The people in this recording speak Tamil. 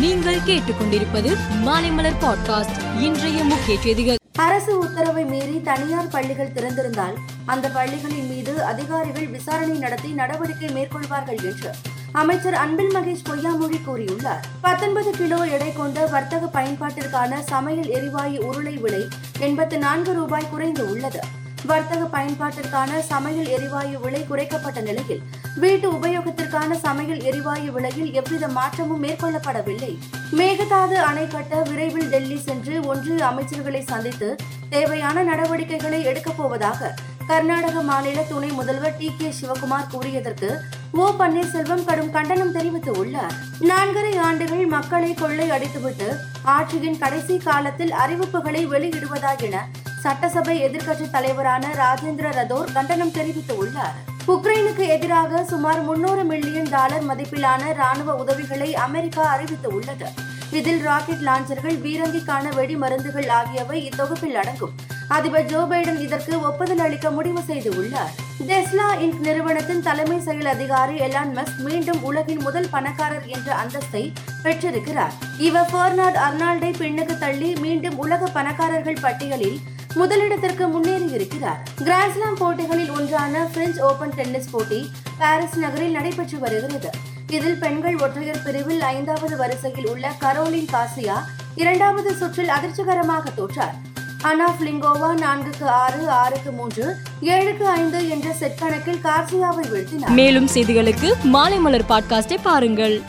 நீங்கள் கேட்டுக்கொண்டிருப்பது மாலைமலர் பாட்காஸ்ட். இன்றைய முக்கிய செய்திகள். அரசு உத்தரவை மீறி தனியார் பள்ளிகள் திறந்திருந்தால் அந்த பள்ளிகளின் மீது அதிகாரிகள் விசாரணை நடத்தி நடவடிக்கை மேற்கொள்வார்கள் என்று அமைச்சர் அன்பில் மகேஷ் பொய்யாமொழி கூறியுள்ளார். பத்தொன்பது கிலோ எடை கொண்ட வர்த்தக பயன்பாட்டிற்கான சமையல் எரிவாயு உருளை விலை எண்பத்து நான்கு ரூபாய் குறைந்து உள்ளது. வர்த்தக பயன்பாட்டிற்கான சமையல் எரிவாயு விலை குறைக்கப்பட்ட நிலையில் வீட்டு உபயோகத்திற்கான சமையல் எரிவாயு விலையில் எவ்வித மாற்றமும் மேற்கொள்ளப்படவில்லை. மேகதாது அணை கட்ட விரைவில் டெல்லி சென்று ஒன்று அமைச்சர்களை சந்தித்து தேவையான நடவடிக்கைகளை எடுக்கப் போவதாக கர்நாடக மாநில துணை முதல்வர் டி கே சிவகுமார் கூறியதற்கு ஓ பன்னீர்செல்வம் கடும் கண்டனம் தெரிவித்துள்ளார். நான்கரை ஆண்டுகள் மக்களை கொள்ளை அடித்துவிட்டு ஆட்சியின் கடைசி காலத்தில் அறிவிப்புகளை வெளியிடுவதா என சட்டசபை எதிர்க்கட்சி தலைவரான ராஜேந்திர ரதோர் கண்டனம் தெரிவித்துள்ளார். உக்ரைனுக்கு எதிராக சுமார் முன்னூறு மில்லியன் டாலர் மதிப்பிலான ராணுவ உதவிகளை அமெரிக்கா அறிவித்துள்ளது. இதில் ராக்கெட் லாஞ்சர்கள் பீரங்கிக்கான வெடி மருந்துகள் ஆகியவை இத்தொகுப்பில் அடங்கும். அதிபர் ஜோ பைடன் இதற்கு ஒப்புதல் அளிக்க முடிவு செய்துள்ளார். டெஸ்லா இன்க் நிறுவனத்தின் தலைமை செயல் அதிகாரி எலான் மஸ்க் மீண்டும் உலகின் முதல் பணக்காரர் என்ற அந்தஸ்தை பெற்றிருக்கிறார். இவர் பெர்னார்ட் அர்னால்டை பின்னுக்கு தள்ளி மீண்டும் உலக பணக்காரர்கள் பட்டியலில் முதலிடத்திற்கு முன்னேறி இருக்கிறார். கிராண்ட்ஸ்லாம் போட்டிகளில் ஒன்றான பிரெஞ்சு ஓபன் டென்னிஸ் போட்டி பாரிஸ் நகரில் நடைபெற்று வருகிறது. இதில் பெண்கள் ஒற்றையர் பிரிவில் ஐந்தாவது வரிசையில் உள்ள கரோலின் காசியா இரண்டாவது சுற்றில் அதிர்ச்சிகரமாக தோற்றார். அனா பிளிங்கோவா நான்குக்கு ஆறு ஆறுக்கு மூன்று ஏழுக்கு ஐந்து என்ற செட் கணக்கில் கார்சியாவை வீழ்த்தினார். மேலும் செய்திகளுக்கு மாலைமலர் பாட்காஸ்டை பாருங்கள்.